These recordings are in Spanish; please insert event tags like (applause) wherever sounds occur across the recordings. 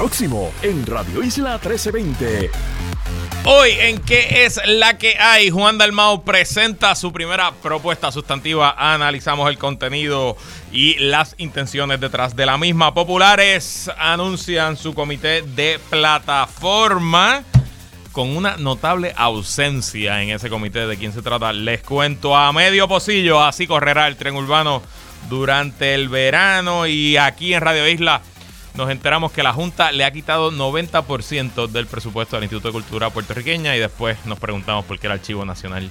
próximo en Radio Isla 1320. Hoy en ¿Qué es la que hay? Juan Dalmau presenta su primera propuesta sustantiva. Analizamos el contenido y las intenciones detrás de la misma. Populares anuncian su comité de plataforma con una notable ausencia en ese comité. ¿De quién se trata? Les cuento a medio pocillo. Así correrá el tren urbano durante el verano y aquí en Radio Isla nos enteramos que la Junta le ha quitado 90% del presupuesto del Instituto de Cultura puertorriqueña y después nos preguntamos por qué el Archivo Nacional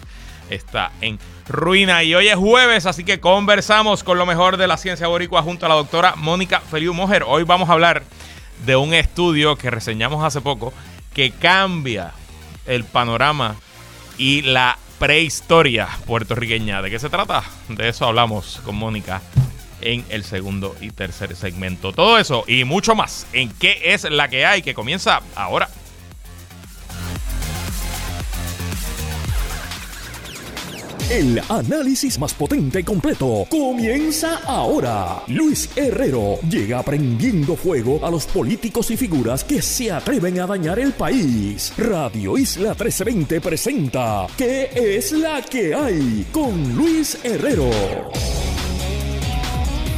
está en ruina. Y hoy es jueves, así que conversamos con lo mejor de la ciencia boricua junto a la doctora Mónica Feliu Mojer. Hoy vamos a hablar de un estudio que reseñamos hace poco que cambia el panorama y la prehistoria puertorriqueña. ¿De qué se trata? De eso hablamos con Mónica en el segundo y tercer segmento. Todo eso y mucho más en qué es la que hay que comienza ahora. El análisis más potente y completo comienza ahora. Luis Herrero llega prendiendo fuego a los políticos y figuras que se atreven a dañar el país. Radio Isla 1320 presenta ¿Qué es la que hay? con Luis Herrero.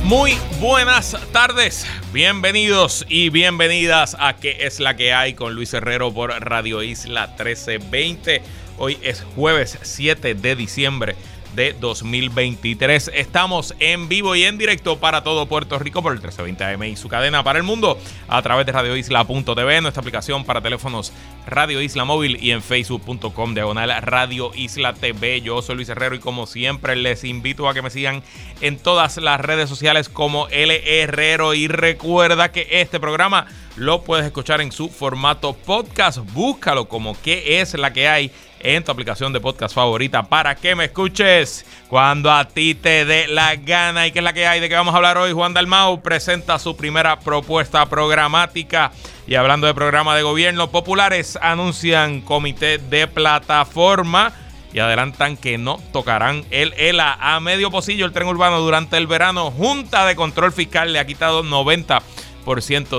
Muy buenas tardes, bienvenidos y bienvenidas a ¿Qué es la que hay? con Luis Herrero por Radio Isla 1320. Hoy es jueves 7 de diciembre de 2023. Estamos en vivo y en directo para todo Puerto Rico por el 1320 AM y su cadena para el mundo a través de radioisla.tv, nuestra aplicación para teléfonos Radio Isla Móvil y en facebook.com diagonal Radio Isla TV. Yo soy Luis Herrero y como siempre les invito a que me sigan en todas las redes sociales como L Herrero y recuerda que este programa lo puedes escuchar en su formato podcast. Búscalo como qué es la que hay en tu aplicación de podcast favorita para que me escuches cuando a ti te dé la gana. ¿Y qué es la que hay? ¿De qué vamos a hablar hoy? Juan Dalmau presenta su primera propuesta programática. Y hablando de programa de gobierno, populares anuncian comité de plataforma y adelantan que no tocarán el ELA a medio pocillo el tren urbano durante el verano. Junta de Control Fiscal le ha quitado 90 ciento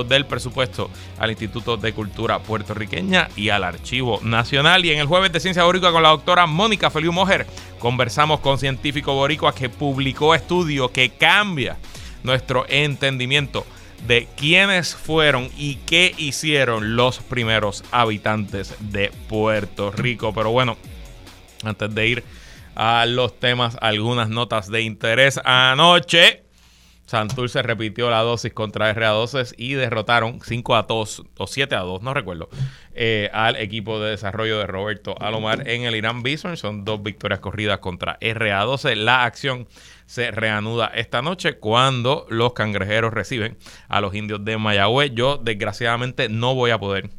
del presupuesto al Instituto de Cultura Puertorriqueña y al Archivo Nacional. Y en el jueves de Ciencia Boricua con la doctora Mónica Feliu Mojer conversamos con científico boricua que publicó estudio que cambia nuestro entendimiento de quiénes fueron y qué hicieron los primeros habitantes de Puerto Rico. Pero bueno, antes de ir a los temas, algunas notas de interés. Anoche Santurce repitió la dosis contra RA12 y derrotaron 5 a 2 o 7 a 2, no recuerdo, eh, al equipo de desarrollo de Roberto Alomar en el Irán Bison. Son dos victorias corridas contra RA12. La acción se reanuda esta noche cuando los cangrejeros reciben a los indios de Mayagüez. Yo, desgraciadamente, no voy a poder.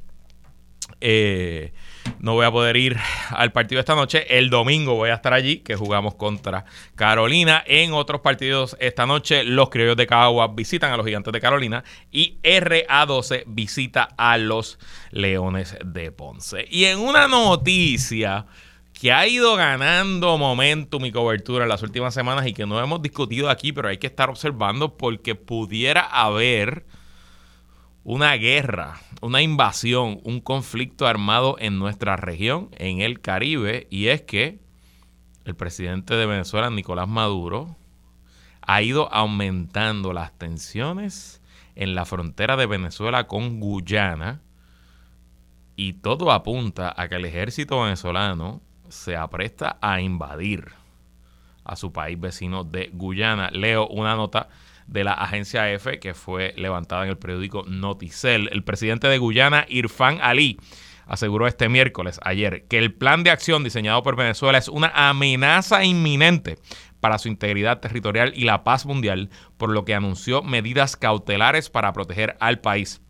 Eh, no voy a poder ir al partido esta noche. El domingo voy a estar allí, que jugamos contra Carolina. En otros partidos esta noche, los criollos de Caguas visitan a los gigantes de Carolina y RA12 visita a los Leones de Ponce. Y en una noticia que ha ido ganando momentum y cobertura en las últimas semanas y que no hemos discutido aquí, pero hay que estar observando porque pudiera haber una guerra, una invasión, un conflicto armado en nuestra región, en el Caribe, y es que el presidente de Venezuela, Nicolás Maduro, ha ido aumentando las tensiones en la frontera de Venezuela con Guyana, y todo apunta a que el ejército venezolano se apresta a invadir a su país vecino de Guyana. Leo una nota de la agencia EFE que fue levantada en el periódico Noticel. El presidente de Guyana, Irfan Ali, aseguró este miércoles, ayer, que el plan de acción diseñado por Venezuela es una amenaza inminente para su integridad territorial y la paz mundial, por lo que anunció medidas cautelares para proteger al país.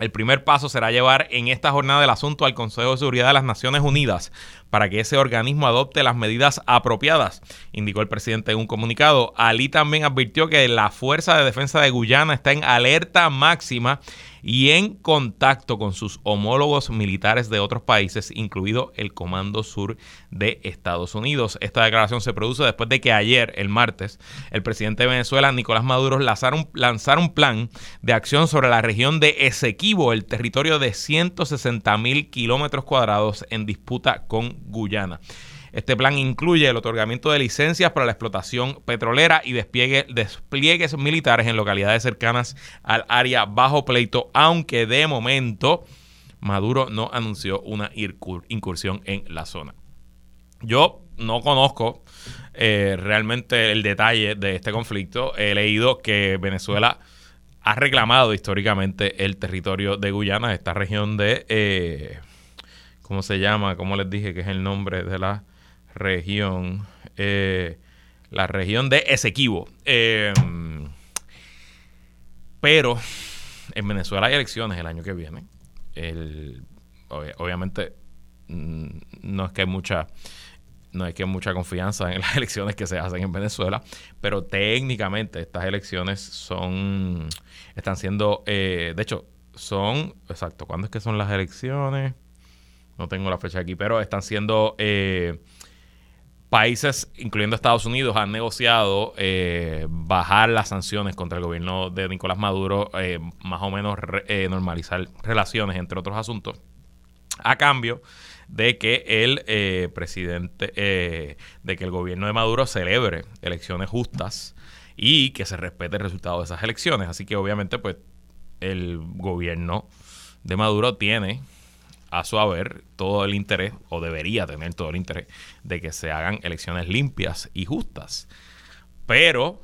El primer paso será llevar en esta jornada del asunto al Consejo de Seguridad de las Naciones Unidas para que ese organismo adopte las medidas apropiadas, indicó el presidente en un comunicado. Ali también advirtió que la Fuerza de Defensa de Guyana está en alerta máxima y en contacto con sus homólogos militares de otros países, incluido el Comando Sur de Estados Unidos. Esta declaración se produce después de que ayer, el martes, el presidente de Venezuela, Nicolás Maduro, lanzara un, plan de acción sobre la región de Esequibo, el territorio de 160 mil kilómetros cuadrados en disputa con Guyana. Este plan incluye el otorgamiento de licencias para la explotación petrolera y despliegue, despliegues militares en localidades cercanas al área bajo pleito, aunque de momento Maduro no anunció una incursión en la zona. Yo no conozco eh, realmente el detalle de este conflicto. He leído que Venezuela ha reclamado históricamente el territorio de Guyana, esta región de... Eh, ¿Cómo se llama? ¿Cómo les dije que es el nombre de la región, eh, la región de Esequibo. Eh, pero en Venezuela hay elecciones el año que viene. obviamente mm, no es que hay mucha no es que hay mucha confianza en (laughs) las elecciones que se hacen en Venezuela, pero técnicamente estas elecciones son están siendo, eh, de hecho, son, exacto, ¿cuándo es que son las elecciones? No tengo la fecha aquí, pero están siendo países, incluyendo Estados Unidos, han negociado eh, bajar las sanciones contra el gobierno de Nicolás Maduro, eh, más o menos eh, normalizar relaciones, entre otros asuntos, a cambio de que el presidente, de que el gobierno de Maduro celebre elecciones justas y que se respete el resultado de esas elecciones. Así que obviamente, pues, el gobierno de Maduro tiene a su haber todo el interés, o debería tener todo el interés, de que se hagan elecciones limpias y justas. Pero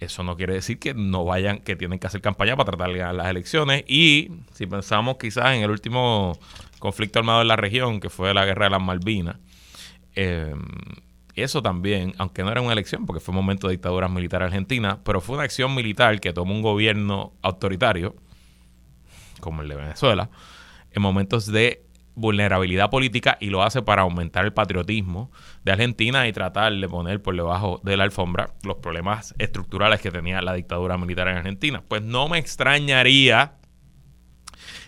eso no quiere decir que no vayan, que tienen que hacer campaña para tratar de ganar las elecciones. Y si pensamos quizás en el último conflicto armado en la región, que fue la guerra de las Malvinas, em, eso también, aunque no era una elección, porque fue un momento de dictadura militar argentina, pero fue una acción militar que tomó un gobierno autoritario, como el de Venezuela, en momentos de vulnerabilidad política y lo hace para aumentar el patriotismo de Argentina y tratar de poner por debajo de la alfombra los problemas estructurales que tenía la dictadura militar en Argentina. Pues no me extrañaría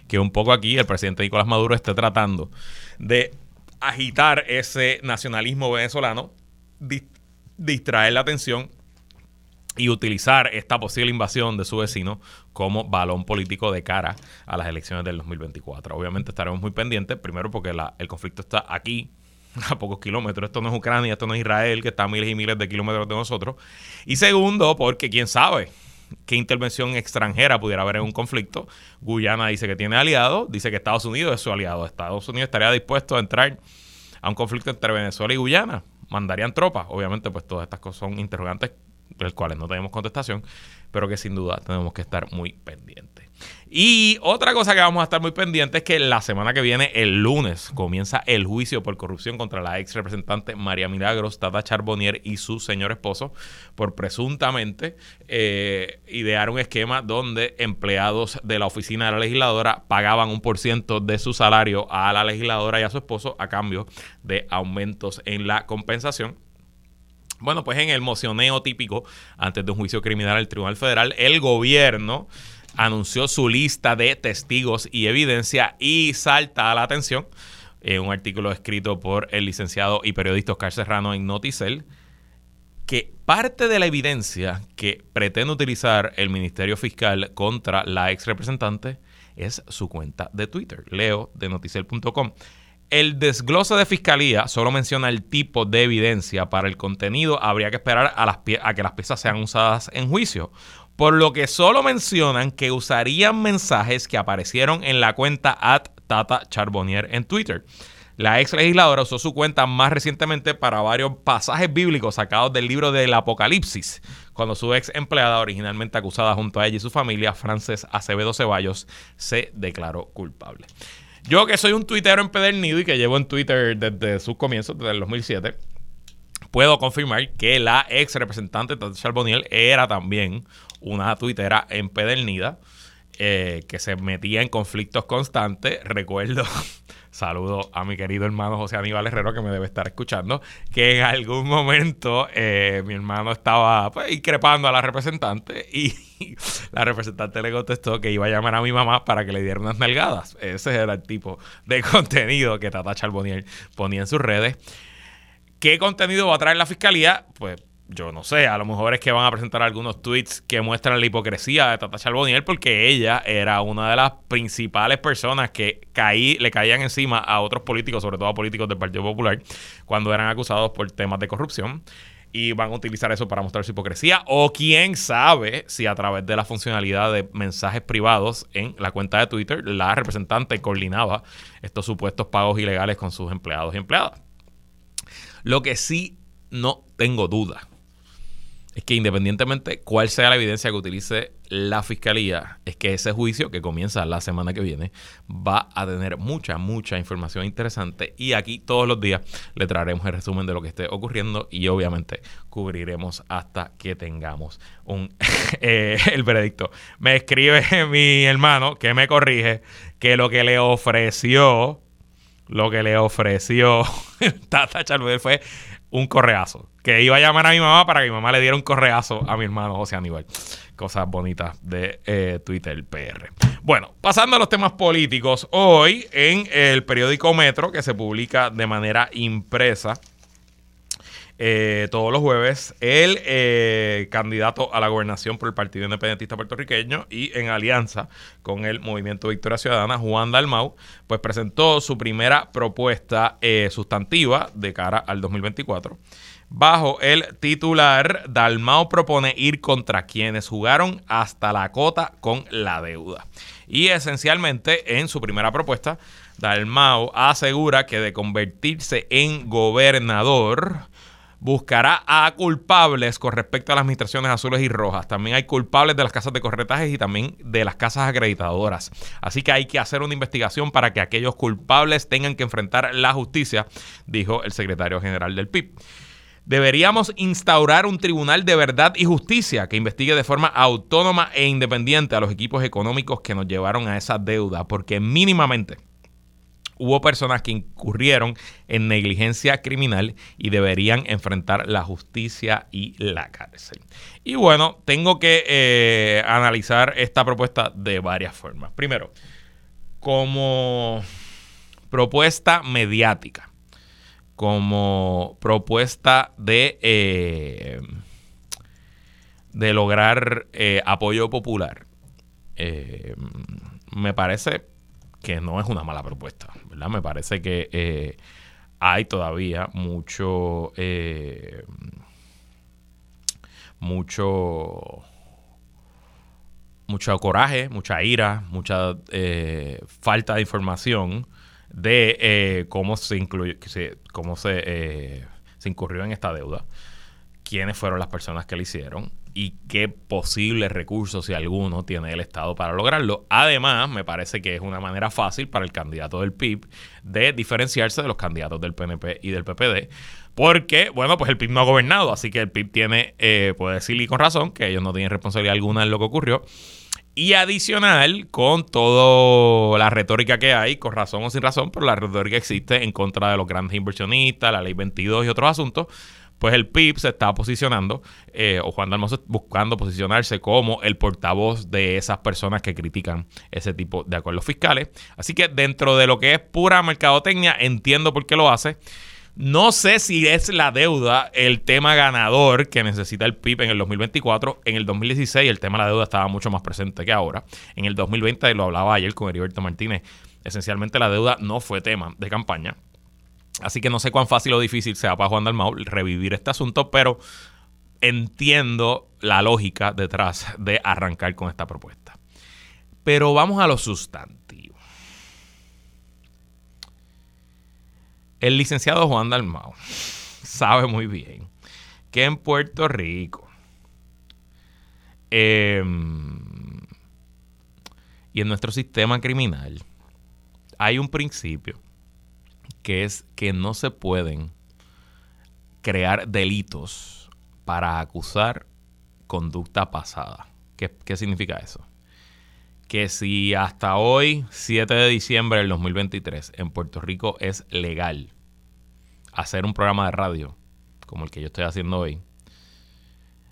que un poco aquí el presidente Nicolás Maduro esté tratando de agitar ese nacionalismo venezolano, distraer la atención y utilizar esta posible invasión de su vecino como balón político de cara a las elecciones del 2024. Obviamente estaremos muy pendientes, primero porque el conflicto está aquí, (laughs) a pocos kilómetros. Esto no es Ucrania, esto no es Israel, que está a miles y miles de kilómetros de nosotros. Y segundo, porque quién sabe qué intervención extranjera pudiera haber en un conflicto. Guyana dice que tiene aliados, dice que Estados Unidos es su aliado. Estados Unidos estaría dispuesto a entrar a un conflicto entre Venezuela y Guyana. Mandarían tropas. Obviamente, pues todas estas cosas son interrogantes los cuales no tenemos contestación, pero que sin duda tenemos que estar muy pendientes. Y otra cosa que vamos a estar muy pendientes es que la semana que viene, el lunes, comienza el juicio por corrupción contra la ex representante María Milagros, Tata Charbonnier y su señor esposo por presuntamente eh, idear un esquema donde empleados de la oficina de la legisladora pagaban un por ciento de su salario a la legisladora y a su esposo a cambio de aumentos en la compensación bueno, pues en el mocioneo típico antes de un juicio criminal al Tribunal Federal, el gobierno anunció su lista de testigos y evidencia y salta a la atención en un artículo escrito por el licenciado y periodista Oscar Serrano en Noticel que parte de la evidencia que pretende utilizar el Ministerio Fiscal contra la ex representante es su cuenta de Twitter. Leo de noticel.com. El desglose de fiscalía solo menciona el tipo de evidencia. Para el contenido habría que esperar a, que las piezas sean usadas en juicio. Por lo que solo mencionan que usarían mensajes que aparecieron en la cuenta at Tata Charbonnier en Twitter. La ex legisladora usó su cuenta más recientemente para varios pasajes bíblicos sacados del libro del Apocalipsis, cuando su ex empleada, originalmente acusada junto a ella y su familia, Frances Acevedo Ceballos, se declaró culpable. Yo que soy un tuitero empedernido y que llevo en Twitter desde sus comienzos, desde el 2007, puedo confirmar que la ex representante de Charboniel era también una tuitera empedernida. eh, que se metía en conflictos constantes. (laughs) Recuerdo, saludo a mi querido hermano José Aníbal Herrero que me debe estar escuchando, que en algún momento eh, mi hermano estaba pues, increpando a la representante y (laughs) la representante le contestó que iba a llamar a mi mamá para que le diera unas nalgadas. Ese era el tipo de (laughs) contenido que Tata Charbonier ponía en sus redes. ¿Qué contenido va a traer la fiscalía? Pues yo no sé, a lo mejor es que van a presentar algunos tweets que muestran la hipocresía de Tata Charbonnier porque ella era una de las principales personas que le caían encima a otros políticos, sobre todo a políticos del Partido Popular, cuando eran acusados por temas de corrupción. Y van a utilizar eso para mostrar su hipocresía. O quién sabe si a través de la funcionalidad de mensajes privados en la cuenta de Twitter, la representante coordinaba estos supuestos pagos ilegales con sus empleados y empleadas. Lo que sí no tengo duda es que independientemente cuál sea la evidencia que utilice la fiscalía, es que ese juicio que comienza la semana que viene va a tener mucha, mucha información interesante y aquí todos los días le traeremos el resumen de lo que esté ocurriendo y obviamente cubriremos hasta que tengamos un (laughs) eh, el veredicto. Me escribe (laughs) mi hermano que me corrige que lo que le ofreció, lo que le ofreció (laughs) Tata Charvel fue un correazo. Que iba a llamar a mi mamá para que mi mamá le diera un correazo a mi hermano José Aníbal. Cosas bonitas de eh, Twitter PR. Bueno, pasando a los temas políticos. Hoy en el periódico Metro, que se publica de manera impresa, eh, todos los jueves, el eh, candidato a la gobernación por el Partido Independentista Puertorriqueño y en alianza con el Movimiento Victoria Ciudadana, Juan Dalmau, pues presentó su primera propuesta eh, sustantiva de cara al 2024. Bajo el titular, Dalmau propone ir contra quienes jugaron hasta la cota con la deuda. Y esencialmente, en su primera propuesta, Dalmau asegura que de convertirse en gobernador, buscará a culpables con respecto a las administraciones azules y rojas. También hay culpables de las casas de corretajes y también de las casas acreditadoras. Así que hay que hacer una investigación para que aquellos culpables tengan que enfrentar la justicia, dijo el secretario general del PIB. Deberíamos instaurar un tribunal de verdad y justicia que investigue de forma autónoma e independiente a los equipos económicos que nos llevaron a esa deuda, porque mínimamente hubo personas que incurrieron en negligencia criminal y deberían enfrentar la justicia y la cárcel. Y bueno, tengo que eh, analizar esta propuesta de varias formas. Primero, como propuesta mediática, como propuesta de, eh, de lograr eh, apoyo popular, me parece que no es una mala propuesta, ¿verdad? Me parece que eh, hay todavía mucho, eh, mucho, mucho coraje, mucha ira, mucha eh, falta de información de cómo se incluye, cómo se, se incurrió en esta deuda, quiénes fueron las personas que lo hicieron y qué posibles recursos, si alguno, tiene el Estado para lograrlo. Además, me parece que es una manera fácil para el candidato del PIB de diferenciarse de los candidatos del PNP y del PPD. Porque, bueno, pues el PIB no ha gobernado, así que el PIB tiene, eh, puede decir y con razón, que ellos no tienen responsabilidad alguna en lo que ocurrió. Y adicional, con toda la retórica que hay, con razón o sin razón, pero la retórica existe en contra de los grandes inversionistas, la ley 22 y otros asuntos, pues el PIB se está posicionando, eh, o Juan Dalmazo buscando posicionarse como el portavoz de esas personas que critican ese tipo de acuerdos fiscales. Así que dentro de lo que es pura mercadotecnia, entiendo por qué lo hace. No sé si es la deuda el tema ganador que necesita el PIB en el 2024. En el 2016 el tema de la deuda estaba mucho más presente que ahora. En el 2020, lo hablaba ayer con Heriberto Martínez, esencialmente la deuda no fue tema de campaña. Así que no sé cuán fácil o difícil sea para Juan Dalmau revivir este asunto, pero entiendo la lógica detrás de arrancar con esta propuesta. Pero vamos a lo sustantivo. El licenciado Juan Dalmau sabe muy bien que en Puerto Rico em, y en nuestro sistema criminal hay un principio que es que no se pueden crear delitos para acusar conducta pasada. ¿Qué, significa eso? que si hasta hoy, 7 de diciembre del 2023, en Puerto Rico es legal hacer un programa de radio como el que yo estoy haciendo hoy,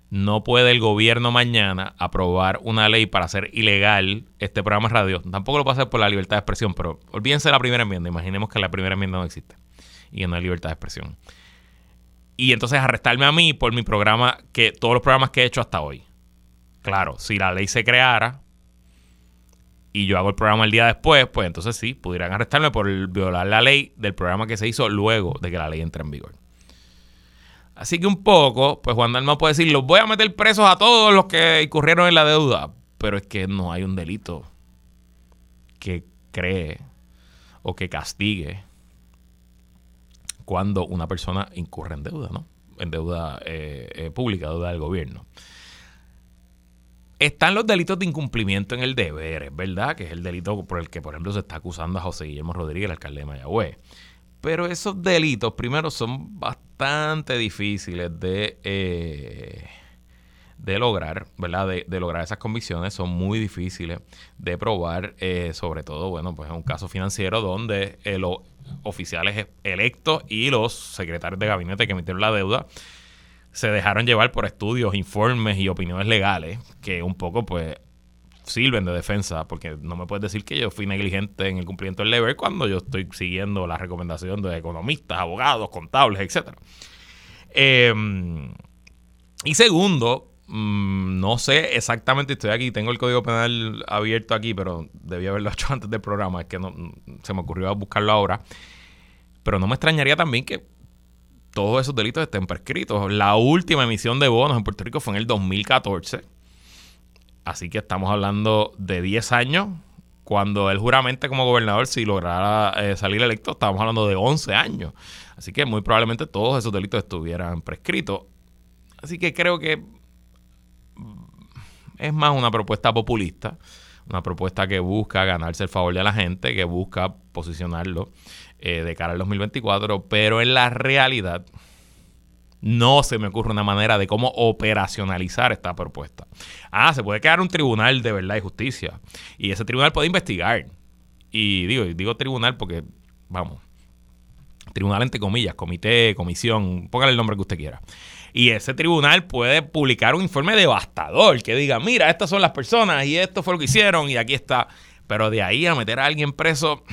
no puede el gobierno mañana aprobar una ley para hacer ilegal este programa de radio. Tampoco lo puede hacer por la libertad de expresión, pero olvídense de la primera enmienda. Imaginemos que la primera enmienda no existe y no hay libertad de expresión. Y entonces arrestarme a mí por mi programa, que todos los programas que he hecho hasta hoy. Claro, si la ley se creara, y yo hago el programa el día después, pues entonces sí, pudieran arrestarme por violar la ley del programa que se hizo luego de que la ley entre en vigor. Así que un poco, pues Juan Dalmau puede decir, los voy a meter presos a todos los que incurrieron en la deuda, pero es que no hay un delito que cree o que castigue cuando una persona incurre en deuda, ¿no? En deuda eh, eh, pública, deuda del gobierno. Están los delitos de incumplimiento en el deber, ¿verdad? Que es el delito por el que, por ejemplo, se está acusando a José Guillermo Rodríguez, el alcalde de Mayagüez. Pero esos delitos, primero, son bastante difíciles de, eh, de lograr, ¿verdad? De, lograr esas convicciones. Son muy difíciles de probar, eh, sobre todo, bueno, pues en un caso financiero donde eh, los oficiales electos y los secretarios de gabinete que emitieron la deuda se dejaron llevar por estudios, informes y opiniones legales que un poco pues sirven de defensa, porque no me puedes decir que yo fui negligente en el cumplimiento del deber cuando yo estoy siguiendo la recomendación de economistas, abogados, contables, etcétera. Em, y segundo, mm, no sé exactamente, estoy aquí, tengo el código penal abierto aquí, pero debía haberlo (laughs) hecho antes del programa, es que no se me ocurrió buscarlo ahora. Pero no me extrañaría también que todos esos delitos estén prescritos. La última emisión de bonos en Puerto Rico fue en el 2014. Así que estamos hablando de 10 años. Cuando él juramente como gobernador, si lograra eh, salir electo, estamos hablando de 11 años. Así que muy probablemente todos esos delitos estuvieran prescritos. Así que creo que es más una propuesta populista, una propuesta que busca ganarse el favor de la gente, que busca posicionarlo eh, de cara al 2024, pero en la realidad no se me ocurre una manera de cómo operacionalizar esta propuesta. Ah, se puede quedar un tribunal de verdad y justicia. Y ese tribunal puede investigar. Y digo, digo tribunal porque, vamos, tribunal entre comillas, comité, comisión, póngale el nombre que usted quiera. Y ese tribunal puede publicar un informe devastador que diga, mira, estas son las personas y esto fue lo que hicieron y aquí está. Pero de ahí a meter a alguien preso,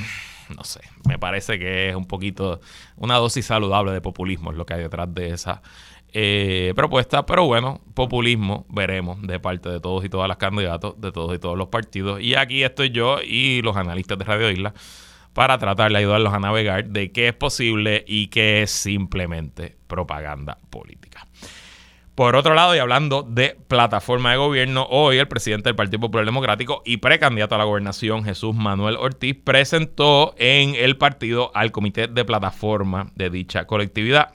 no sé, me parece que es un poquito una dosis saludable de populismo es lo que hay detrás de esa eh, propuesta, pero bueno, populismo veremos de parte de todos y todas las candidatos, de todos y todos los partidos. Y aquí estoy yo y los analistas de Radio Isla para tratar de ayudarlos a navegar de qué es posible y qué es simplemente propaganda política. Por otro lado, y hablando de plataforma de gobierno, hoy el presidente del Partido Popular Democrático y precandidato a la gobernación, Jesús Manuel Ortiz, presentó en el partido al comité de plataforma de dicha colectividad.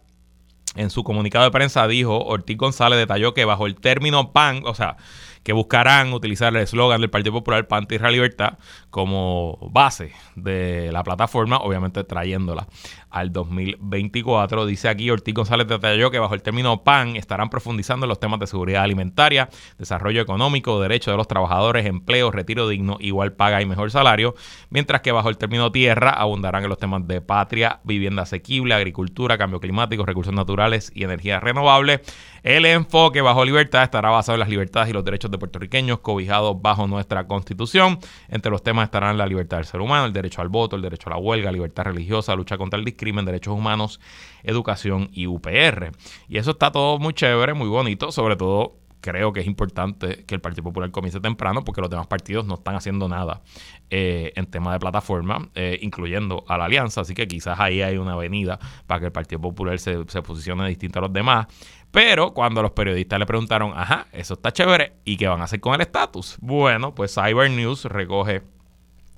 En su comunicado de prensa dijo, Ortiz González detalló que bajo el término PAN, o sea, que buscarán utilizar el eslogan del Partido Popular PAN, Tierra Libertad como base de la plataforma, obviamente trayéndola al 2024. Dice aquí Ortiz González detalló que bajo el término PAN estarán profundizando en los temas de seguridad alimentaria, desarrollo económico, derechos de los trabajadores, empleo, retiro digno, igual paga y mejor salario, mientras que bajo el término tierra abundarán en los temas de patria, vivienda asequible, agricultura, cambio climático, recursos naturales y energía renovable. El enfoque bajo libertad estará basado en las libertades y los derechos de puertorriqueños cobijados bajo nuestra constitución. Entre los temas estarán la libertad del ser humano, el derecho al voto, el derecho a la huelga, libertad religiosa, lucha contra el discrimen crimen, derechos humanos, educación y UPR. Y eso está todo muy chévere, muy bonito, sobre todo creo que es importante que el Partido Popular comience temprano porque los demás partidos no están haciendo nada eh, en tema de plataforma, eh, incluyendo a la alianza. Así que quizás ahí hay una avenida para que el Partido Popular se, se posicione distinto a los demás. Pero cuando los periodistas le preguntaron, ajá, eso está chévere, ¿y qué van a hacer con el estatus? Bueno, pues Cyber News recoge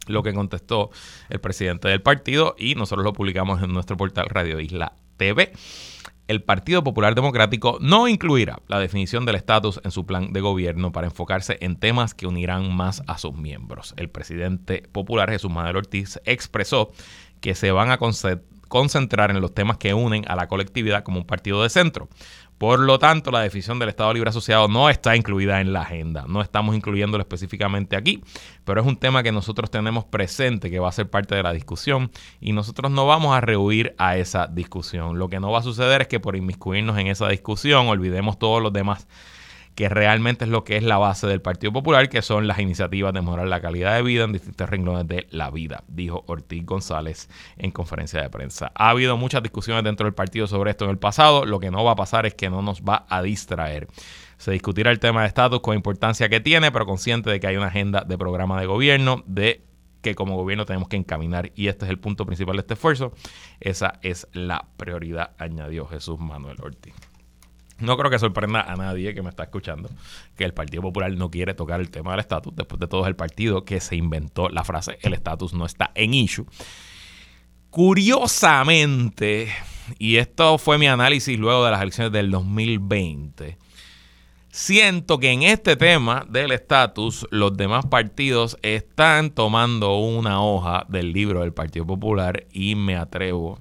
lo que contestó el presidente del partido y nosotros lo publicamos en nuestro portal Radio Isla TV. El Partido Popular Democrático no incluirá la definición del estatus en su plan de gobierno para enfocarse en temas que unirán más a sus miembros. El presidente popular Jesús Manuel Ortiz expresó que se van a concentrar en los temas que unen a la colectividad como un partido de centro. Por lo tanto, la definición del Estado Libre Asociado no está incluida en la agenda. No estamos incluyéndolo específicamente aquí, pero es un tema que nosotros tenemos presente, que va a ser parte de la discusión, y nosotros no vamos a rehuir a esa discusión. Lo que no va a suceder es que por inmiscuirnos en esa discusión olvidemos todos los demás que realmente es lo que es la base del Partido Popular, que son las iniciativas de mejorar la calidad de vida en distintos renglones de la vida, dijo Ortiz González en conferencia de prensa. Ha habido muchas discusiones dentro del partido sobre esto en el pasado, lo que no va a pasar es que no nos va a distraer. Se discutirá el tema de estatus con importancia que tiene, pero consciente de que hay una agenda de programa de gobierno, de que como gobierno tenemos que encaminar y este es el punto principal de este esfuerzo. Esa es la prioridad, añadió Jesús Manuel Ortiz. No creo que sorprenda a nadie que me está escuchando que el Partido Popular no quiere tocar el tema del estatus. Después de todo es el partido que se inventó la frase el estatus no está en issue. Curiosamente, y esto fue mi análisis luego de las elecciones del 2020, siento que en este tema del estatus los demás partidos están tomando una hoja del libro del Partido Popular y me atrevo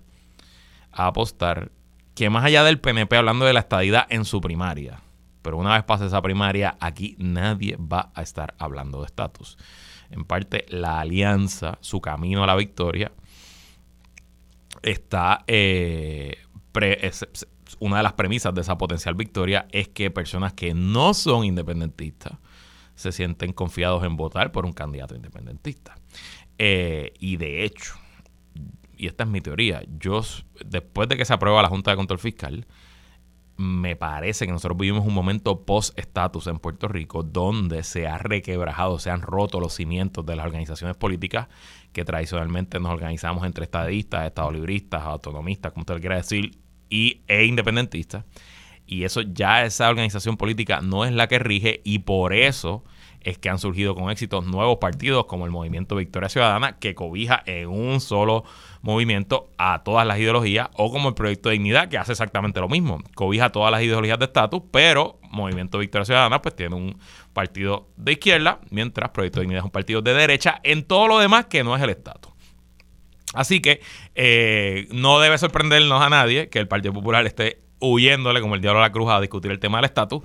a apostar que más allá del PNP hablando de la estadidad en su primaria, pero una vez pase esa primaria, aquí nadie va a estar hablando de estatus. En parte, la alianza, su camino a la victoria, está... Eh, una de las premisas de esa potencial victoria es que personas que no son independentistas se sienten confiados en votar por un candidato independentista. Eh, y de hecho, y esta es mi teoría, yo después de que se aprueba la Junta de Control Fiscal, me parece que nosotros vivimos un momento post-estatus en Puerto Rico donde se ha requebrajado, se han roto los cimientos de las organizaciones políticas que tradicionalmente nos organizamos entre estadistas, estadolibristas, autonomistas, como usted quiera decir, y, e independentistas. Y eso ya esa organización política no es la que rige y por eso es que han surgido con éxito nuevos partidos como el Movimiento Victoria Ciudadana, que cobija en un solo movimiento a todas las ideologías, o como el Proyecto de Dignidad, que hace exactamente lo mismo, cobija todas las ideologías de estatus, pero Movimiento Victoria Ciudadana pues tiene un partido de izquierda, mientras Proyecto de Dignidad es un partido de derecha, en todo lo demás que no es el estatus. Así que eh, no debe sorprendernos a nadie que el Partido Popular esté huyéndole como el diablo a la cruz a discutir el tema del estatus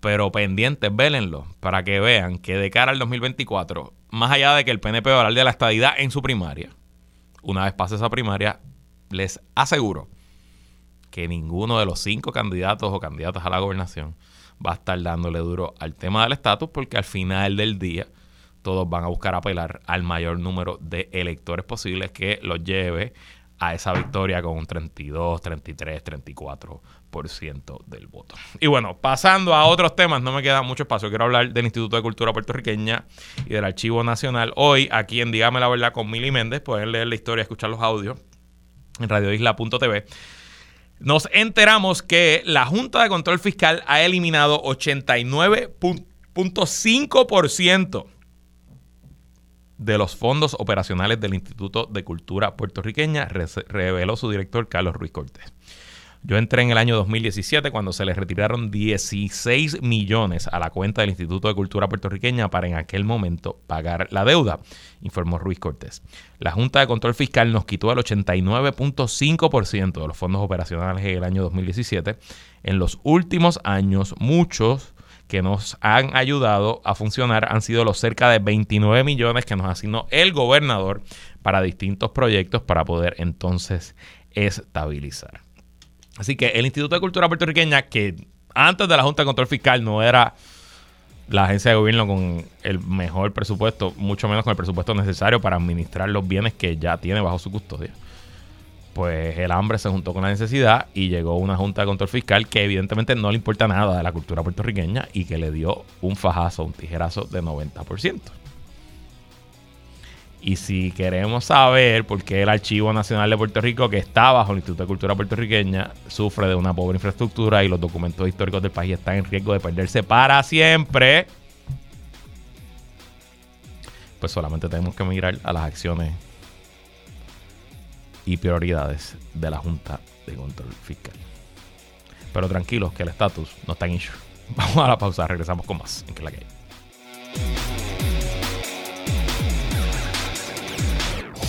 pero pendientes, vélenlo, para que vean que de cara al 2024, más allá de que el PNP va a hablar de la estadidad en su primaria, una vez pase esa primaria, les aseguro que ninguno de los cinco candidatos o candidatas a la gobernación va a estar dándole duro al tema del estatus, porque al final del día todos van a buscar apelar al mayor número de electores posibles que los lleve a esa victoria con un 32, 33, 34% del voto. Y bueno, pasando a otros temas, no me queda mucho espacio. Quiero hablar del Instituto de Cultura Puertorriqueña y del Archivo Nacional. Hoy, aquí en Dígame la Verdad con Mili Méndez, pueden leer la historia, escuchar los audios en radioisla.tv. Nos enteramos que la Junta de Control Fiscal ha eliminado 89.5% de los fondos operacionales del Instituto de Cultura Puertorriqueña, reveló su director Carlos Ruiz Cortés. Yo entré en el año 2017 cuando se le retiraron 16 millones a la cuenta del Instituto de Cultura Puertorriqueña para en aquel momento pagar la deuda, informó Ruiz Cortés. La Junta de Control Fiscal nos quitó el 89.5% de los fondos operacionales en el año 2017. En los últimos años, muchos que nos han ayudado a funcionar han sido los cerca de 29 millones que nos asignó el gobernador para distintos proyectos para poder entonces estabilizar. Así que el Instituto de Cultura Puertorriqueña, que antes de la Junta de Control Fiscal no era la agencia de gobierno con el mejor presupuesto, mucho menos con el presupuesto necesario para administrar los bienes que ya tiene bajo su custodia pues el hambre se juntó con la necesidad y llegó una junta de control fiscal que evidentemente no le importa nada de la cultura puertorriqueña y que le dio un fajazo, un tijerazo de 90%. Y si queremos saber por qué el Archivo Nacional de Puerto Rico, que está bajo el Instituto de Cultura Puertorriqueña, sufre de una pobre infraestructura y los documentos históricos del país están en riesgo de perderse para siempre, pues solamente tenemos que mirar a las acciones y prioridades de la Junta de Control Fiscal. Pero tranquilos que el estatus no está en issue. (laughs) Vamos a la pausa, regresamos con más en que la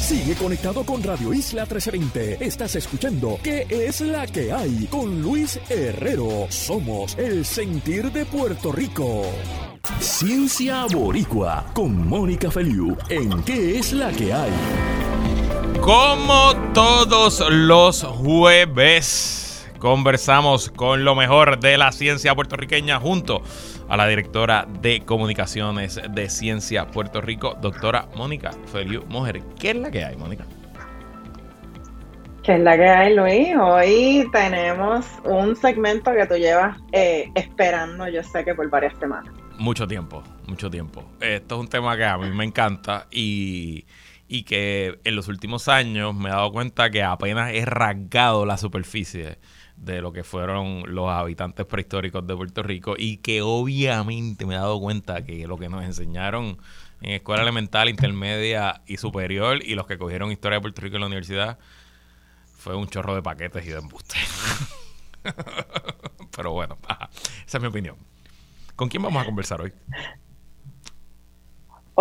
Sigue conectado con Radio Isla 1320. Estás escuchando ¿Qué es la que hay? Con Luis Herrero. Somos el sentir de Puerto Rico. Ciencia Boricua con Mónica Feliu en ¿Qué es la que hay? Como todos los jueves, conversamos con lo mejor de la ciencia puertorriqueña junto a la directora de comunicaciones de Ciencia Puerto Rico, doctora Mónica Feliu Mujer. ¿Qué es la que hay, Mónica? ¿Qué es la que hay, Luis? Hoy tenemos un segmento que tú llevas eh, esperando, yo sé que por varias semanas. Mucho tiempo, mucho tiempo. Esto es un tema que a mí me encanta y, y que en los últimos años me he dado cuenta que apenas he rasgado la superficie de lo que fueron los habitantes prehistóricos de Puerto Rico y que obviamente me he dado cuenta que lo que nos enseñaron en escuela elemental, intermedia y superior y los que cogieron historia de Puerto Rico en la universidad fue un chorro de paquetes y de embuste. (laughs) Pero bueno, esa es mi opinión. ¿Con quién vamos a conversar hoy?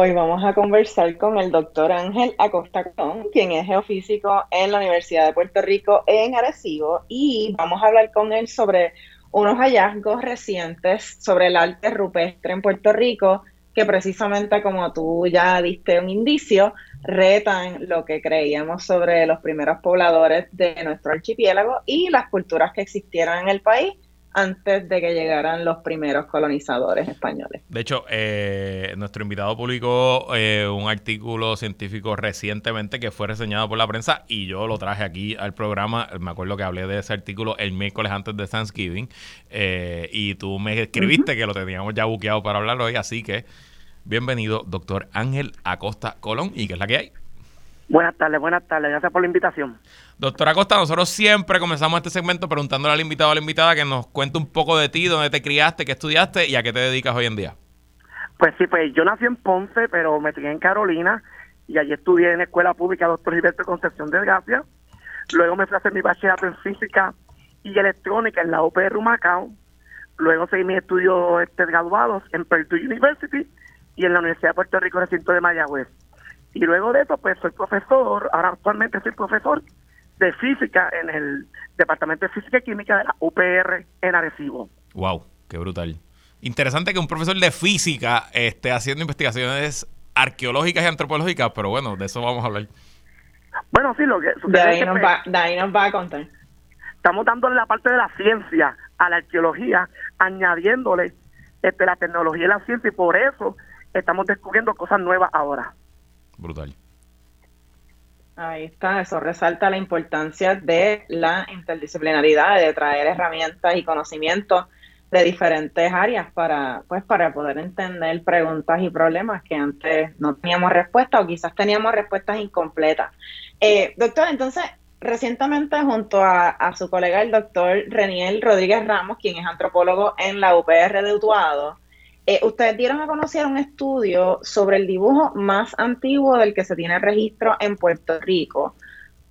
Hoy vamos a conversar con el doctor Ángel Acosta Colón, quien es geofísico en la Universidad de Puerto Rico en Arecibo, y vamos a hablar con él sobre unos hallazgos recientes sobre el arte rupestre en Puerto Rico, que precisamente como tú ya diste un indicio, retan lo que creíamos sobre los primeros pobladores de nuestro archipiélago y las culturas que existieran en el país antes de que llegaran los primeros colonizadores españoles. De hecho, eh, nuestro invitado publicó eh, un artículo científico recientemente que fue reseñado por la prensa y yo lo traje aquí al programa. Me acuerdo que hablé de ese artículo el miércoles antes de Thanksgiving eh, y tú me escribiste que lo teníamos ya buqueado para hablar hoy, así que bienvenido, doctor Ángel Acosta Colón. ¿Y qué es la que hay? Buenas tardes, buenas tardes. Gracias por la invitación. Doctora Acosta, nosotros siempre comenzamos este segmento preguntándole al invitado o a la invitada que nos cuente un poco de ti, dónde te criaste, qué estudiaste y a qué te dedicas hoy en día. Pues sí, pues yo nací en Ponce, pero me crié en Carolina y allí estudié en la escuela pública Doctor Gilberto Concepción de Gracia. Luego me fui a hacer mi bachillerato en física y electrónica en la UPR Macao. Luego seguí mis estudios este, graduados en Purdue University y en la Universidad de Puerto Rico, recinto de Mayagüez. Y luego de eso, pues soy profesor, ahora actualmente soy profesor de física en el Departamento de Física y Química de la UPR en Arecibo. Wow, qué brutal. Interesante que un profesor de física esté haciendo investigaciones arqueológicas y antropológicas, pero bueno, de eso vamos a hablar. Bueno, sí, lo que... De ahí, nos, va, de ahí nos va a contar. Estamos dándole la parte de la ciencia a la arqueología, añadiéndole este, la tecnología y la ciencia, y por eso estamos descubriendo cosas nuevas ahora. Brutal. Ahí está, eso resalta la importancia de la interdisciplinaridad, de traer herramientas y conocimientos de diferentes áreas para, pues, para poder entender preguntas y problemas que antes no teníamos respuesta o quizás teníamos respuestas incompletas. Eh, doctor, entonces, recientemente junto a, a, su colega el doctor Reniel Rodríguez Ramos, quien es antropólogo en la UPR de Utuado, eh, ustedes dieron a conocer un estudio sobre el dibujo más antiguo del que se tiene registro en Puerto Rico.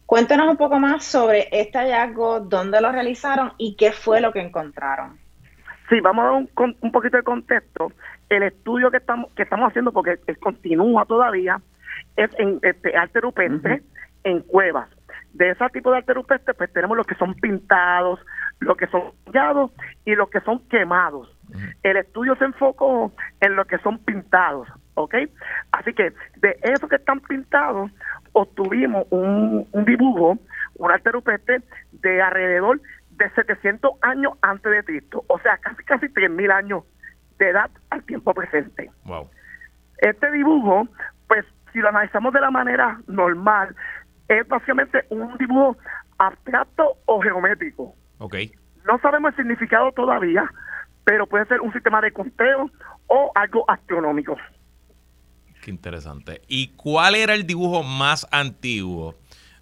Cuéntenos un poco más sobre este hallazgo, dónde lo realizaron y qué fue lo que encontraron. Sí, vamos a dar un, un poquito de contexto. El estudio que estamos que estamos haciendo, porque él continúa todavía, es en este, arte rupestre en cuevas. De ese tipo de arte rupestre, pues tenemos los que son pintados, los que son sellados y los que son quemados. El estudio se enfocó en lo que son pintados, ¿ok? Así que de esos que están pintados, obtuvimos un, dibujo, un arte rupestre de alrededor de 700 años antes de Cristo, o sea, casi casi 3000 años de edad al tiempo presente. Wow. Este dibujo, pues si lo analizamos de la manera normal, es básicamente un dibujo abstracto o geométrico. Okay. No sabemos el significado todavía, pero puede ser un sistema de conteo o algo astronómico. Qué interesante. ¿Y cuál era el dibujo más antiguo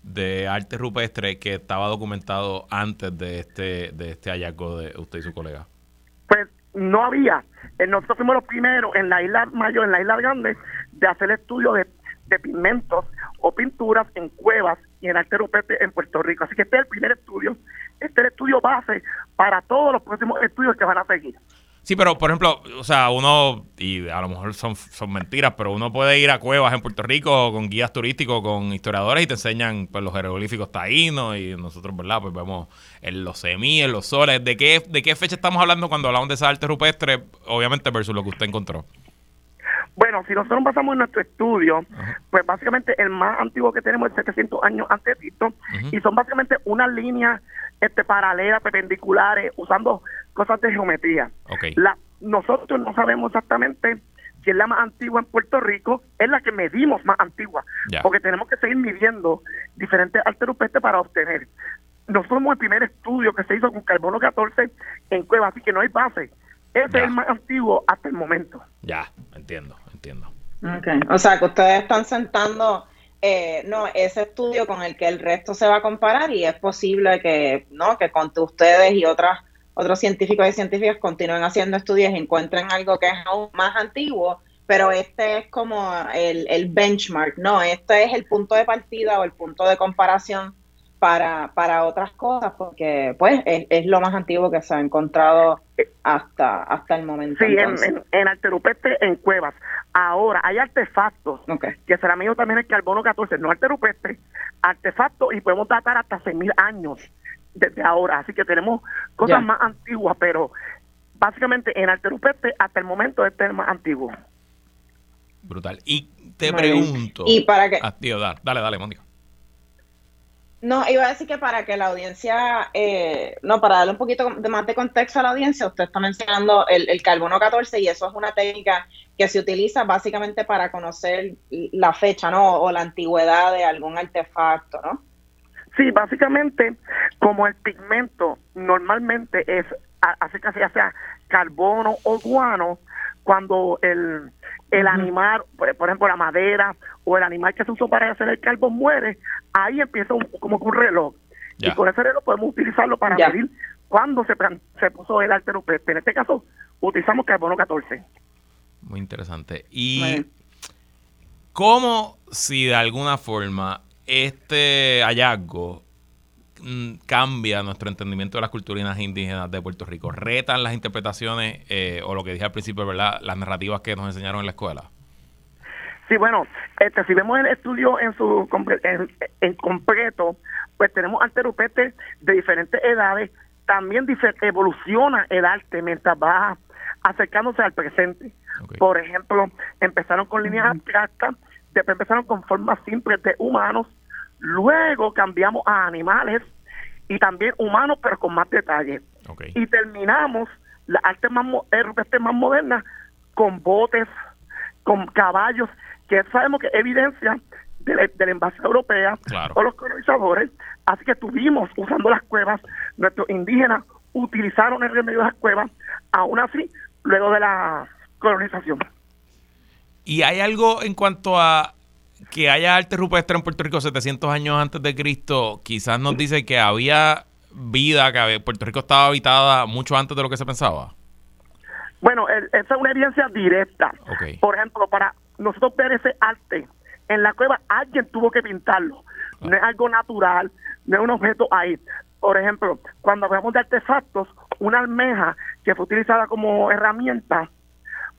de arte rupestre que estaba documentado antes de este, de este hallazgo de usted y su colega? Pues no había. Eh, nosotros fuimos los primeros en la isla mayor, en la isla grande, de hacer estudio de, de pigmentos o pinturas en cuevas y en arte rupestre en Puerto Rico. Así que este es el primer estudio este es el estudio base para todos los próximos estudios que van a seguir. Sí, pero por ejemplo, o sea, uno, y a lo mejor son, son mentiras, pero uno puede ir a cuevas en Puerto Rico con guías turísticos, con historiadores y te enseñan pues, los jeroglíficos taínos y nosotros, ¿verdad? Pues vemos en los semíes, los soles. ¿De qué, ¿De qué fecha estamos hablando cuando hablamos de esa arte rupestre, obviamente, versus lo que usted encontró? Bueno, si nosotros basamos en nuestro estudio, pues básicamente el más antiguo que tenemos es 700 años antes de Cristo y son básicamente unas líneas este, paralelas, perpendiculares, usando cosas de geometría. La, nosotros no sabemos exactamente si es la más antigua en Puerto Rico, es la que medimos más antigua, porque tenemos que seguir midiendo diferentes rupestres para obtener. Nosotros somos el primer estudio que se hizo con carbono 14 en cueva, así que no hay base. Ese es el más antiguo hasta el momento. Ya, entiendo, entiendo. Okay. O sea, que ustedes están sentando eh, no, ese estudio con el que el resto se va a comparar y es posible que, ¿no? que con ustedes y otras otros científicos y científicas continúen haciendo estudios y encuentren algo que es aún más antiguo, pero este es como el, el benchmark, ¿no? Este es el punto de partida o el punto de comparación para, para otras cosas, porque pues es, lo más antiguo que se ha encontrado hasta, hasta el momento. Sí, en, en, en en cuevas. Ahora, hay artefactos, que será mío también el carbono 14, no alterupestre, artefactos y podemos datar hasta 6.000 años desde ahora. Así que tenemos cosas más antiguas, pero básicamente en alterupestre hasta el momento este es el más antiguo. Brutal. Y te pregunto... Y para que... Ah, dale, dale, Mónica. No, iba a decir que para que la audiencia, eh, no, para darle un poquito de más de contexto a la audiencia, usted está mencionando el, carbono 14 y eso es una técnica que se utiliza básicamente para conocer la fecha, ¿no? O la antigüedad de algún artefacto, ¿no? Sí, básicamente, como el pigmento normalmente es, hace que sea carbono o guano, cuando el, el animal, por, ejemplo, la madera o el animal que se usó para hacer el carbón muere, ahí empieza como un reloj. Y con ese reloj podemos utilizarlo para medir cuándo se, se puso el alteropeste. En este caso, utilizamos carbono 14. Muy interesante. ¿Y cómo, si de alguna forma, este hallazgo Mm, cambia nuestro entendimiento de las culturas indígenas de Puerto Rico? ¿Retan las interpretaciones eh, o lo que dije al principio, ¿verdad? las narrativas que nos enseñaron en la escuela? Sí, bueno, este, si vemos el estudio en su en, completo, pues tenemos alterupetes de diferentes edades, también evoluciona el arte mientras va acercándose al presente. Por ejemplo, empezaron con líneas abstractas, después empezaron con formas simples de humanos, luego cambiamos a animales y también humanos, pero con más detalle. Y terminamos la arte más, arte más moderna con botes, con caballos, que sabemos que evidencia de la, de invasión europea o los colonizadores. Así que tuvimos usando las cuevas, nuestros indígenas utilizaron el remedio de las cuevas, aún así, luego de la colonización. ¿Y hay algo en cuanto a que haya arte rupestre en Puerto Rico 700 años antes de Cristo, quizás nos dice que había vida, que Puerto Rico estaba habitada mucho antes de lo que se pensaba. Bueno, esa es una evidencia directa. Por ejemplo, para nosotros ver ese arte en la cueva, alguien tuvo que pintarlo. Ah. No es algo natural, no es un objeto ahí. Por ejemplo, cuando hablamos de artefactos, una almeja que fue utilizada como herramienta,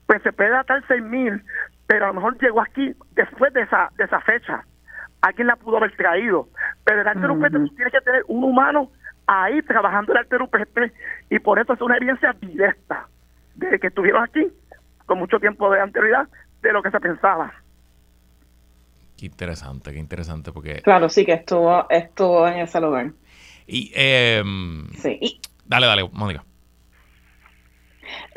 pues se puede datar 6000, pero a lo mejor llegó aquí después de esa, de esa fecha. Alguien la pudo haber traído. Pero el arte rupestre tiene que tener un humano ahí trabajando el arte rupestre y por eso es una evidencia directa de que estuvieron aquí con mucho tiempo de anterioridad de lo que se pensaba. Qué interesante, qué interesante porque... Claro, sí que estuvo, estuvo en ese lugar. Y, eh, sí. Dale, dale, Mónica.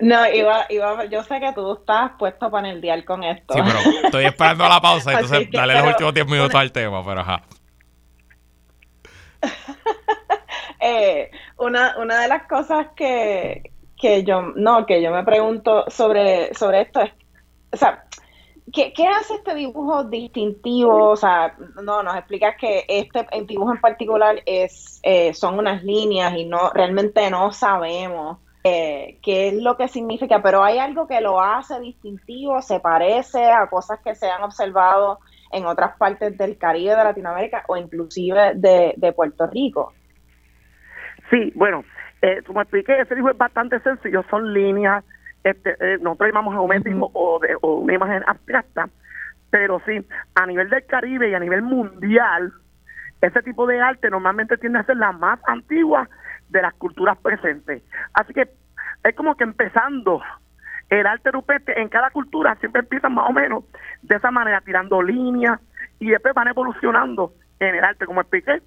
No, iba, iba, yo sé que tú estás puesto para el dial con esto. Sí, pero estoy esperando la pausa, (laughs) entonces dale los últimos 10 minutos al tema, pero ajá. (laughs) eh, una, una de las cosas que, que yo, no, que yo me pregunto sobre, sobre esto es, o sea, ¿qué, ¿qué, hace este dibujo distintivo? O sea, no, nos explicas que este dibujo en particular es, eh, son unas líneas y no, realmente no sabemos eh, qué es lo que significa, pero hay algo que lo hace distintivo, se parece a cosas que se han observado en otras partes del Caribe, de Latinoamérica o inclusive de, Puerto Rico. Sí, bueno, eh, como expliqué, ese dibujo es bastante sencillo, son líneas este, eh, nosotros llamamos geométrico o, de, o una imagen abstracta, pero sí, a nivel del Caribe y a nivel mundial, ese tipo de arte normalmente tiende a ser la más antigua de las culturas presentes. Así que es como que empezando el arte rupestre en cada cultura siempre empiezan más o menos de esa manera, tirando líneas y después van evolucionando en el arte, como expliqué,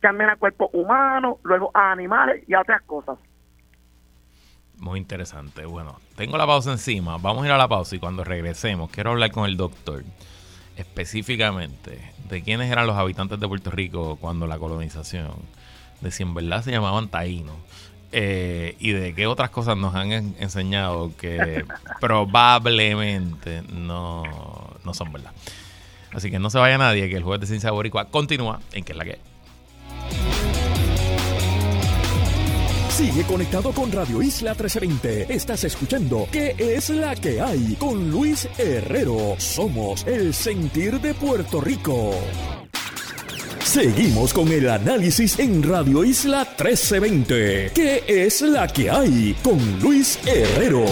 cambian a cuerpos humanos, luego a animales y a otras cosas. Muy interesante. Bueno, tengo la pausa encima. Vamos a ir a la pausa y cuando regresemos quiero hablar con el doctor específicamente de quiénes eran los habitantes de Puerto Rico cuando la colonización, de si en verdad se llamaban taínos. Eh, y de qué otras cosas nos han enseñado que (laughs) probablemente no, no son verdad. Así que no se vaya nadie, que el jueves de Ciencia Boricua continúa en que es la que Sigue conectado con Radio Isla 1320. Estás escuchando ¿Qué es la que hay? Con Luis Herrero. Somos el sentir de Puerto Rico. Seguimos con el análisis en Radio Isla 1320. ¿Qué es la que hay? Con Luis Herrero.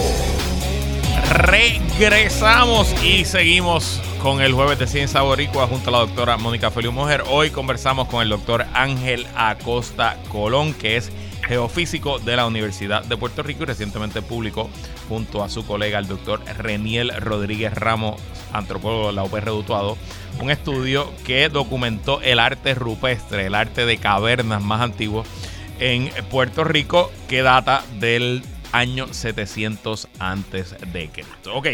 Regresamos y seguimos con el jueves de Ciencia Boricua junto a la doctora Mónica Feliu Mujer. Hoy conversamos con el doctor Ángel Acosta Colón, que es geofísico de la Universidad de Puerto Rico y recientemente publicó junto a su colega el doctor Reniel Rodríguez Ramos, antropólogo de la UPR Dutuado, un estudio que documentó el arte rupestre, el arte de cavernas más antiguo en Puerto Rico que data del año 700 antes de Cristo. Ok.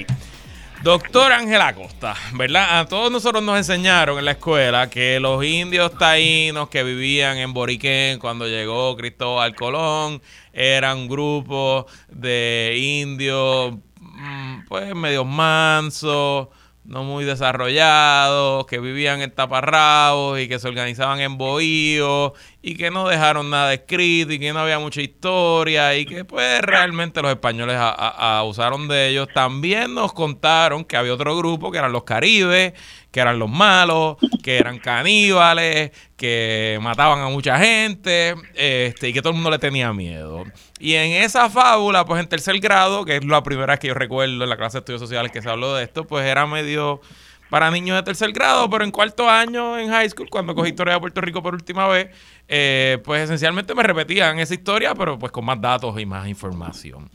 Doctor Ángel Acosta, ¿verdad? A todos nosotros nos enseñaron en la escuela que los indios taínos que vivían en Boriquén cuando llegó Cristóbal Colón eran un grupo de indios, mm, pues medio mansos, no muy desarrollados, que vivían en taparrabos y que se organizaban en bohíos y que no dejaron nada escrito y que no había mucha historia y que pues realmente los españoles abusaron de ellos. También nos contaron que había otro grupo que eran los caribes, que eran los malos, que eran caníbales, que mataban a mucha gente este, y que todo el mundo le tenía miedo. Y en esa fábula, pues en tercer grado, que es la primera vez que yo recuerdo en la clase de estudios sociales que se habló de esto, pues era medio para niños de tercer grado, pero en cuarto año en high school, cuando cogí historia de Puerto Rico por última vez, eh, pues esencialmente me repetían esa historia, pero pues con más datos y más información.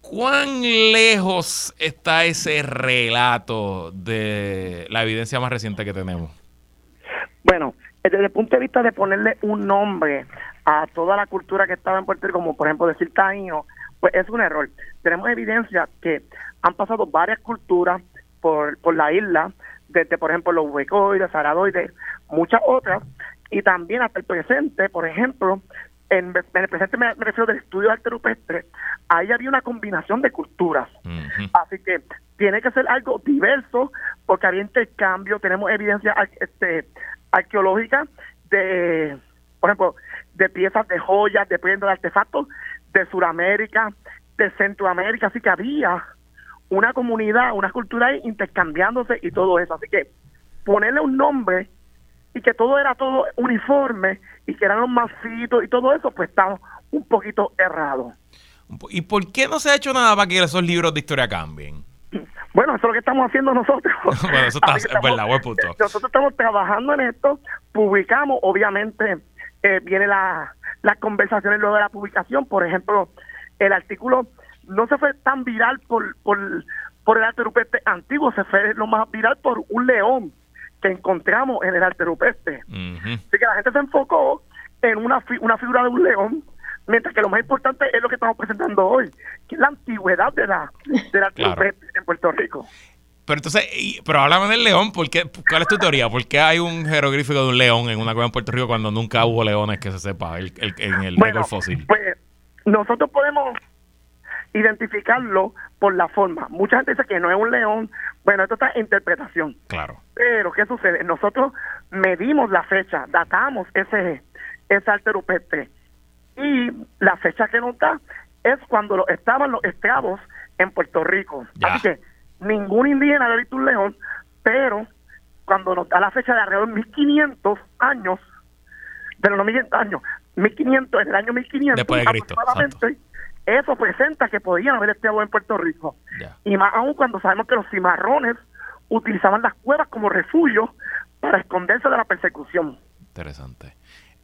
¿Cuán lejos está ese relato de la evidencia más reciente que tenemos? Bueno, desde el punto de vista de ponerle un nombre a toda la cultura que estaba en Puerto Rico, como por ejemplo decir taíno, pues es un error. Tenemos evidencia que han pasado varias culturas por, por la isla, desde por ejemplo los huecoides, aradoides, muchas otras, y también hasta el presente, por ejemplo, en, el presente me, refiero del estudio de arte rupestre, ahí había una combinación de culturas. Así que tiene que ser algo diverso, porque había intercambio, tenemos evidencia este, arqueológica de, por ejemplo, de piezas de joyas, de prendas de artefactos de Sudamérica, de Centroamérica, así que había una comunidad, una cultura intercambiándose y todo eso. Así que ponerle un nombre y que todo era todo uniforme y que eran los masitos y todo eso, pues estaba un poquito errado. ¿Y por qué no se ha hecho nada para que esos libros de historia cambien? Bueno, eso es lo que estamos haciendo nosotros. (laughs) bueno, eso está, es verdad, buen punto. Nosotros estamos trabajando en esto, publicamos, obviamente, eh, viene la, las conversaciones luego de la publicación, por ejemplo, el artículo no se fue tan viral por, por, por el arte rupestre antiguo, se fue lo más viral por un león que encontramos en el arte rupestre. Así que la gente se enfocó en una, una figura de un león, mientras que lo más importante es lo que estamos presentando hoy, que es la antigüedad de la, del arte rupestre en Puerto Rico. Pero entonces, pero háblame del león, ¿por ¿cuál es tu teoría? ¿Por qué hay un jeroglífico de un león en una cueva en Puerto Rico cuando nunca hubo leones que se sepa el, en el bueno, fósil? Pues nosotros podemos identificarlo por la forma. Mucha gente dice que no es un león. Bueno, esto está en interpretación. Claro. Pero, ¿qué sucede? Nosotros medimos la fecha, datamos ese, ese arte rupestre. Y la fecha que nos da es cuando estaban los esclavos en Puerto Rico. Así que ningún indígena había visto un león, pero cuando nos da la fecha de alrededor de 1500 años, pero no 1500 años, 1500, en el año 1500 Después de Cristo, eso presenta que podían haber estado en Puerto Rico. Y más aún cuando sabemos que los cimarrones utilizaban las cuevas como refugio para esconderse de la persecución. Interesante.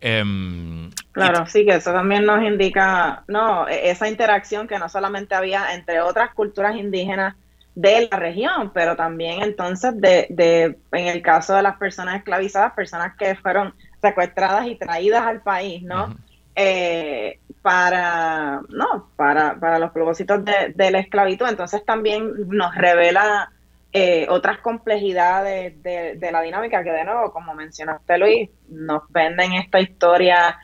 Em, claro, sí, que eso también nos indica, no, e-, esa interacción que no solamente había entre otras culturas indígenas de la región, pero también entonces de, de en el caso de las personas esclavizadas, personas que fueron secuestradas y traídas al país, ¿no? eh, para, no, para, para los propósitos de, de, la esclavitud. Entonces también nos revela eh, otras complejidades de, de, la dinámica que de nuevo, como mencionaste Luis, nos venden esta historia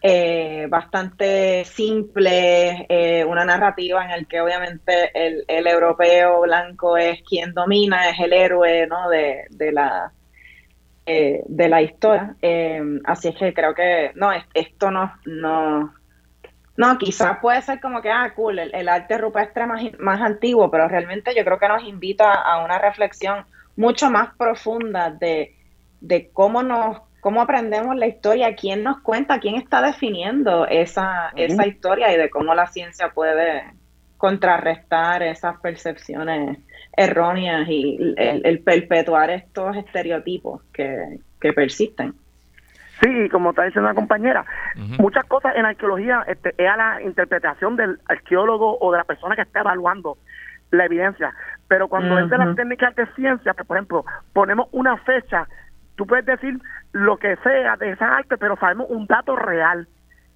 eh, bastante simple, eh, una narrativa en el que obviamente el, el, europeo blanco es quien domina, es el héroe ¿no? de, de la de la historia. así es que creo que no, esto no, no, no, quizás puede ser como que, ah, cool, el, arte rupestre más, más antiguo, pero realmente yo creo que nos invita a una reflexión mucho más profunda de, de cómo nos cómo aprendemos la historia, quién nos cuenta, quién está definiendo esa, esa historia y de cómo la ciencia puede contrarrestar esas percepciones erróneas y el, perpetuar estos estereotipos que, que persisten. Sí, como está diciendo la compañera, muchas cosas en arqueología este, es a la interpretación del arqueólogo o de la persona que está evaluando la evidencia. Pero cuando es de las técnicas de ciencia, por ejemplo, ponemos una fecha, tú puedes decir lo que sea de esa arte, pero sabemos un dato real,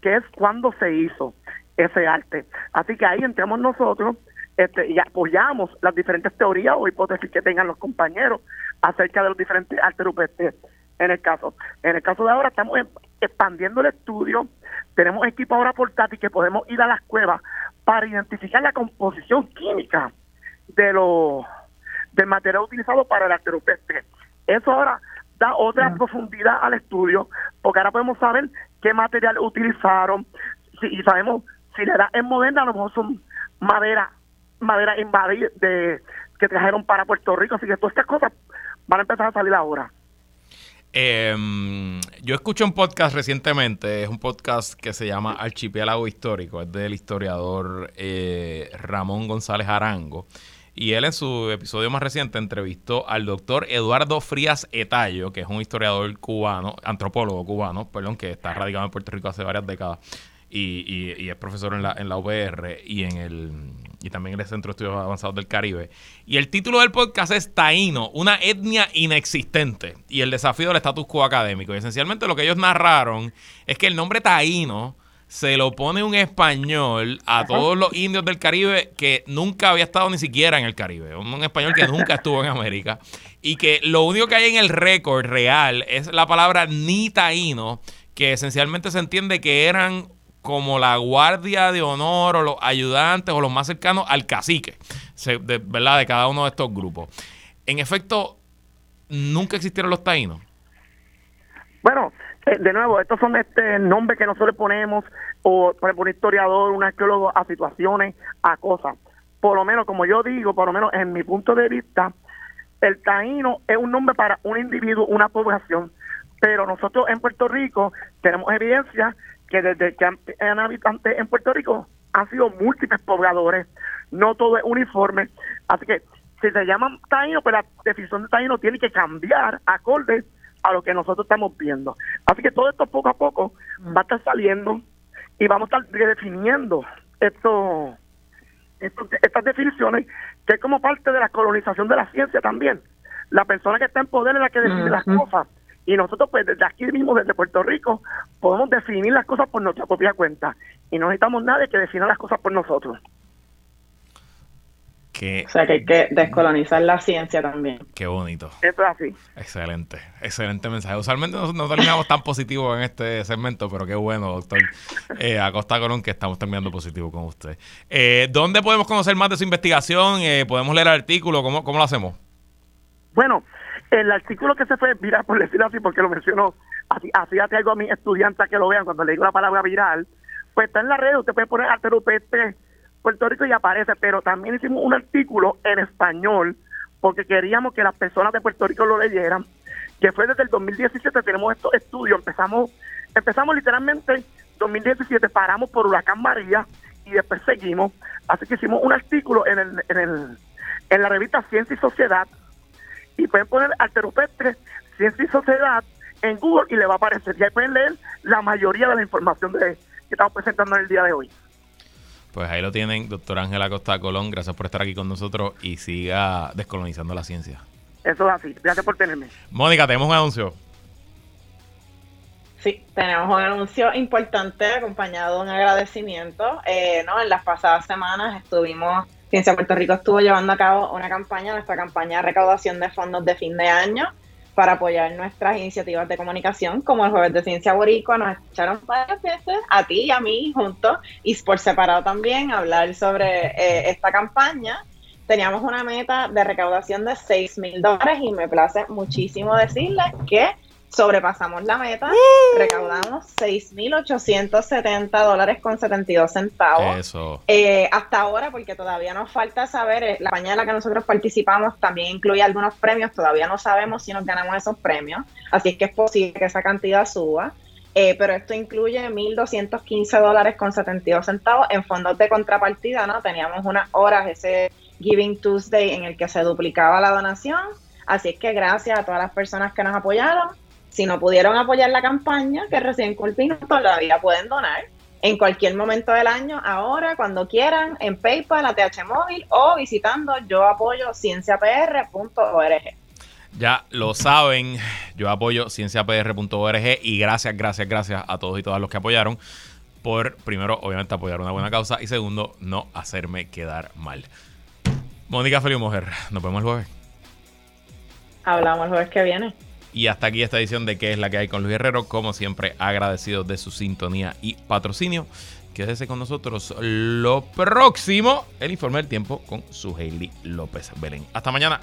que es cuándo se hizo ese arte. Así que ahí entramos nosotros este, y apoyamos las diferentes teorías o hipótesis que tengan los compañeros acerca de los diferentes artes rupestres en el caso. En el caso de ahora estamos expandiendo el estudio, tenemos equipo ahora portátil que podemos ir a las cuevas para identificar la composición química de los del material utilizado para el rupestre. Eso ahora da otra profundidad al estudio, porque ahora podemos saber qué material utilizaron, si, y sabemos si la edad es moderna, a lo mejor son madera, madera invadida de que trajeron para Puerto Rico, así que todas estas cosas van a empezar a salir ahora. Eh, yo escuché un podcast recientemente, es un podcast que se llama Archipiélago Histórico, es del historiador eh, Ramón González Arango. Y él en su episodio más reciente entrevistó al doctor Eduardo Frías Etallo, que es un historiador cubano, antropólogo cubano, perdón, que está radicado en Puerto Rico hace varias décadas y, y, es profesor en la, en la UPR y en el y también en el Centro de Estudios Avanzados del Caribe. Y el título del podcast es Taíno, una etnia inexistente y el desafío del status quo académico. Y esencialmente lo que ellos narraron es que el nombre Taíno se lo pone un español a todos los indios del Caribe que nunca había estado ni siquiera en el Caribe. Un, español que nunca estuvo en América. Y que lo único que hay en el récord real es la palabra ni taíno, que esencialmente se entiende que eran como la guardia de honor o los ayudantes o los más cercanos al cacique, de, ¿verdad? De cada uno de estos grupos. En efecto, nunca existieron los taínos. Bueno, de nuevo, estos son este nombres que nosotros ponemos, o por ejemplo, un historiador, un arqueólogo, a situaciones, a cosas. Por lo menos, como yo digo, por lo menos en mi punto de vista, el taíno es un nombre para un individuo, una población, pero nosotros en Puerto Rico tenemos evidencia que desde que han habitantes en Puerto Rico han sido múltiples pobladores, no todo es uniforme. Así que si se llaman taínos, pues la definición de taíno tiene que cambiar acorde a lo que nosotros estamos viendo. Así que todo esto poco a poco va a estar saliendo y vamos a estar redefiniendo esto, estas definiciones, que es como parte de la colonización de la ciencia también. La persona que está en poder es la que decide las cosas y nosotros, pues, desde aquí mismo, desde Puerto Rico, podemos definir las cosas por nuestra propia cuenta. Y no necesitamos nadie que defina las cosas por nosotros. O sea que hay que descolonizar la ciencia también. Qué bonito. Eso es así. Excelente, excelente mensaje. Usualmente no, terminamos tan positivo en este segmento, pero qué bueno, doctor eh, Acosta Colón, que estamos terminando positivo con usted. Eh, ¿Dónde podemos conocer más de su investigación? Eh, ¿Podemos leer el artículo? ¿Cómo, cómo lo hacemos? Bueno, el artículo que se fue viral, por decirlo así, porque lo mencionó, así, así hace algo a mis estudiantes que lo vean cuando le digo la palabra viral, pues está en la red, usted puede poner arte Puerto Rico y aparece, pero también hicimos un artículo en español porque queríamos que las personas de Puerto Rico lo leyeran, que fue desde el 2017 tenemos estos estudios, empezamos empezamos literalmente 2017 paramos por huracán María y después seguimos. Así que hicimos un artículo en, el, en, el, en la revista Ciencia y Sociedad y pueden poner Alteropestre, Ciencia y Sociedad en Google y le va a aparecer. Y pueden leer la mayoría de la información de, que estamos presentando en el día de hoy. Pues ahí lo tienen, doctora Ángela Costa Colón. Gracias por estar aquí con nosotros y siga descolonizando la ciencia. Eso es así. Gracias por tenerme. Mónica, tenemos un anuncio. Sí, tenemos un anuncio importante acompañado de un agradecimiento. Eh, ¿no? En las pasadas semanas estuvimos, Ciencia Puerto Rico estuvo llevando a cabo una campaña, nuestra campaña de recaudación de fondos de fin de año para apoyar nuestras iniciativas de comunicación, como el Jueves de Ciencia Boricua, nos echaron varias veces, a ti y a mí juntos, y por separado también, hablar sobre eh, esta campaña. Teníamos una meta de recaudación de 6 mil dólares y me place muchísimo decirles que sobrepasamos la meta, recaudamos 6.870 dólares con 72 centavos. Eso. Eh, hasta ahora, porque todavía nos falta saber, eh, la campaña en la que nosotros participamos también incluye algunos premios, todavía no sabemos si nos ganamos esos premios, así es que es posible que esa cantidad suba. Eh, pero esto incluye 1.215 dólares con 72 centavos en fondos de contrapartida, ¿no? Teníamos unas horas ese Giving Tuesday en el que se duplicaba la donación, así es que gracias a todas las personas que nos apoyaron, si no pudieron apoyar la campaña, que recién culpino, todavía pueden donar en cualquier momento del año, ahora, cuando quieran, en PayPal, ATH Móvil o visitando yo apoyo cienciapr.org. Ya lo saben, yo apoyo cienciapr.org y gracias, gracias, gracias a todos y todas los que apoyaron por, primero, obviamente apoyar una buena causa y segundo, no hacerme quedar mal. Mónica Feliu Mujer, nos vemos el jueves. Hablamos el jueves que viene. Y hasta aquí esta edición de ¿Qué es la que hay con Luis Herrero? Como siempre, agradecidos de su sintonía y patrocinio. Quédese con nosotros lo próximo, el informe del tiempo con su Hailey López Belén. Hasta mañana.